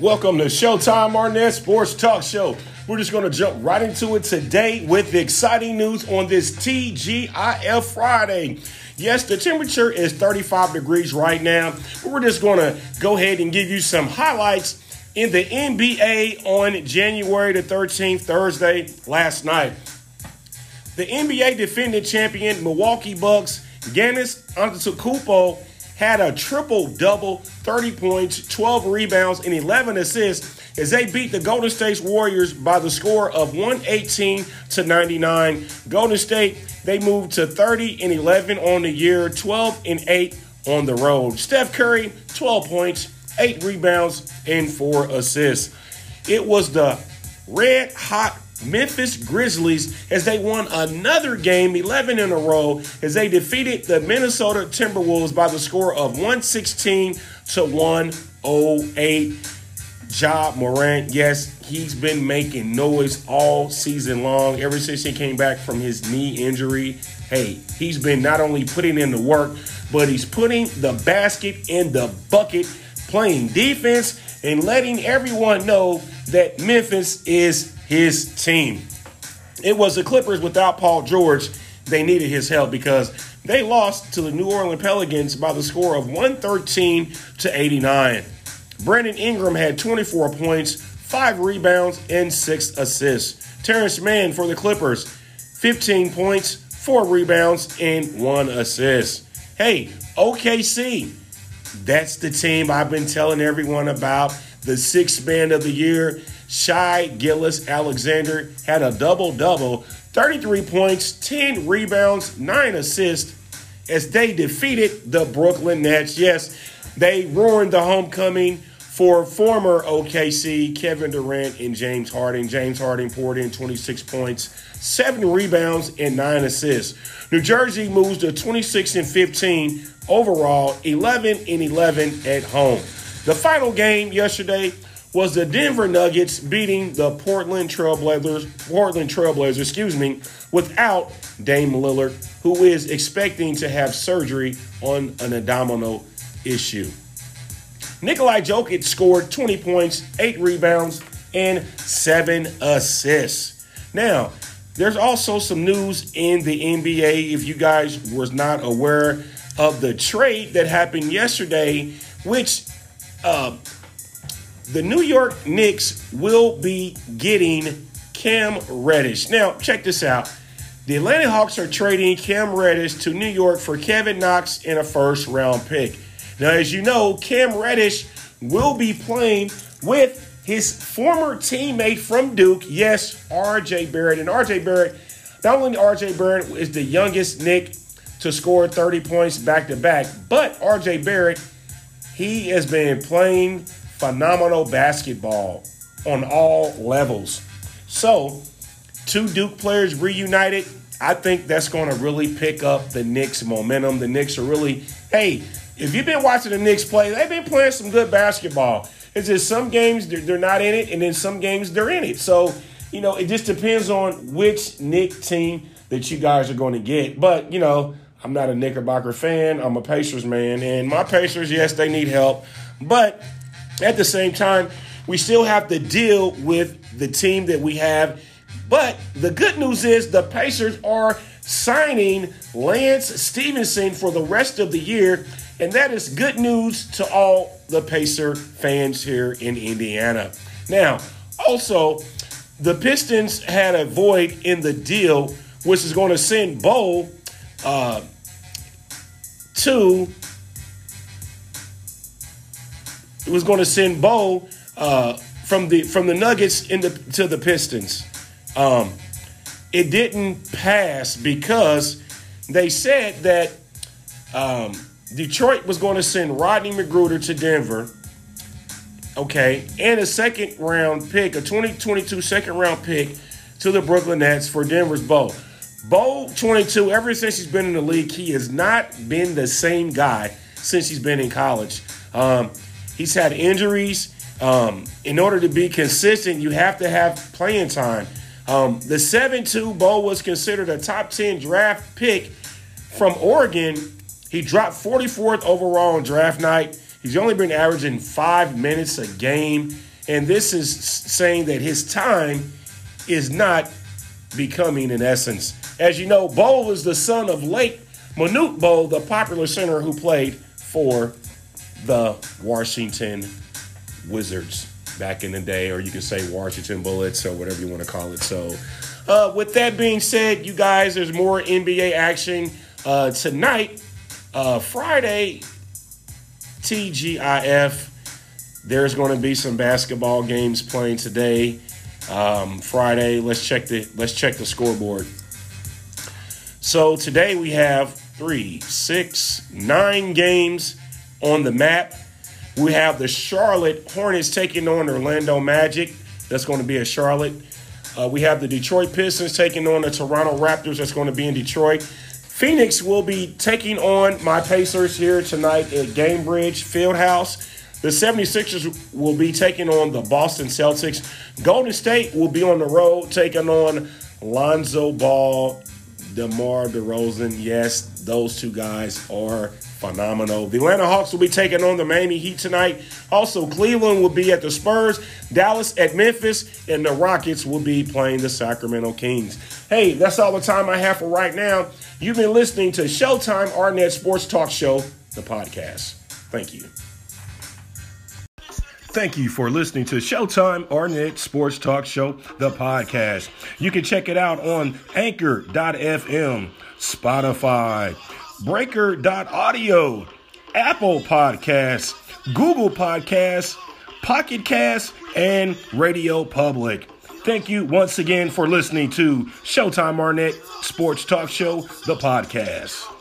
Welcome to Showtime Arnett Sports Talk Show. We're just going to jump right into it today with the exciting news on this TGIF Friday. Yes, the temperature is 35 degrees right now, but we're just going to go ahead and give you some highlights in the NBA on January the 13th, Thursday, last night. The NBA defending champion Milwaukee Bucks, Giannis Antetokounmpo, had a triple double, 30 points, 12 rebounds, and 11 assists as they beat the Golden State Warriors by the score of 118 to 99. Golden State, they moved to 30 and 11 on the year, 12 and 8 on the road. Steph Curry, 12 points, 8 rebounds, and 4 assists. It was the red hot Memphis Grizzlies as they won another game, 11 in a row, as they defeated the Minnesota Timberwolves by the score of 116 to 108. Ja Morant, yes, he's been making noise all season long, ever since he came back from his knee injury. Hey, he's been not only putting in the work, but he's putting the basket in the bucket, playing defense, and letting everyone know that Memphis is his team. It was the Clippers without Paul George. They needed his help because they lost to the New Orleans Pelicans by the score of 113 to 89. Brandon Ingram had 24 points, 5 rebounds, and 6 assists. Terance Mann for the Clippers, 15 points, 4 rebounds, and 1 assist. Hey, OKC, that's the team I've been telling everyone about. The sixth man of the year, Shai Gilgeous-Alexander had a double double 33 points, 10 rebounds, 9 assists as they defeated the Brooklyn Nets. Yes, they ruined the homecoming for former OKC Kevin Durant and James Harden. James Harden poured in 26 points, 7 rebounds, and 9 assists. New Jersey moves to 26 and 15 overall, 11 and 11 at home. The final game yesterday was the Denver Nuggets beating the Portland Trailblazers, Portland Trailblazers, excuse me, without Dame Lillard, who is expecting to have surgery on an abdominal issue. Nikolai Jokic scored 20 points, 8 rebounds, and 7 assists. Now, there's also some news in the NBA if you guys was not aware of the trade that happened yesterday, which uh, the New York Knicks will be getting Cam Reddish. Now, check this out. The Atlanta Hawks are trading Cam Reddish to New York for Kevin Knox and a first round pick. Now, as you know, Cam Reddish will be playing with his former teammate from Duke, yes, RJ Barrett. And RJ Barrett, not only RJ Barrett is the youngest Knick to score 30 points back to back, but RJ Barrett, he has been playing phenomenal basketball on all levels. So, two Duke players reunited. I think that's going to really pick up the Knicks' momentum. The Knicks are really, hey, if you've been watching the Knicks play, they've been playing some good basketball. It's just some games they're, they're not in it, and then some games they're in it. So, you know, it just depends on which Knick team that you guys are going to get. But, you know, I'm not a Knickerbocker fan. I'm a Pacers man. And my Pacers, yes, they need help. But at the same time, we still have to deal with the team that we have. But the good news is the Pacers are signing Lance Stephenson for the rest of the year. And that is good news to all the Pacer fans here in Indiana. Now, also, the Pistons had a void in the deal, which is going to send Bo uh, to. Was going to send Bo uh, from the from the Nuggets into to the Pistons. Um, it didn't pass because they said that um, Detroit was going to send Rodney McGruder to Denver. Okay, and a second round pick, a 2022 second round pick to the Brooklyn Nets for Denver's Bo. Bo 22, ever since he's been in the league, he has not been the same guy since he's been in college. Um, he's had injuries. Um, in order to be consistent, you have to have playing time. Um, the 7 2 Bo was considered a top 10 draft pick from Oregon. He dropped 44th overall on draft night, He's only been averaging five minutes a game. And this is saying that his time is not becoming, in essence. As you know, Bol is the son of late Manute Bol, the popular center who played for the Washington Wizards back in the day, or you can say Washington Bullets or whatever you want to call it. So, uh, with that being said, you guys, there's more NBA action uh, tonight, uh, Friday, TGIF. There's going to be some basketball games playing today, um, Friday. Let's check the let's check the scoreboard. So today we have three, six, nine games on the map. We have the Charlotte Hornets taking on Orlando Magic. That's going to be a Charlotte. Uh, we have the Detroit Pistons taking on the Toronto Raptors. That's going to be in Detroit. Phoenix will be taking on my Pacers here tonight at Gainbridge Fieldhouse. The 76ers will be taking on the Boston Celtics. Golden State will be on the road taking on Lonzo Ball, DeMar DeRozan. Yes, those two guys are phenomenal. The Atlanta Hawks will be taking on the Miami Heat tonight. Also, Cleveland will be at the Spurs, Dallas at Memphis, and the Rockets will be playing the Sacramento Kings. Hey, that's all the time I have for right now. You've been listening to Showtime Arnett Sports Talk Show, the podcast. Thank you. Thank you for listening to Showtime Arnett Sports Talk Show, the podcast. You can check it out on anchor.fm, Spotify, breaker.audio, Apple Podcasts, Google Podcasts, Pocket Casts, and Radio Public. Thank you once again for listening to Showtime Arnett Sports Talk Show, the podcast.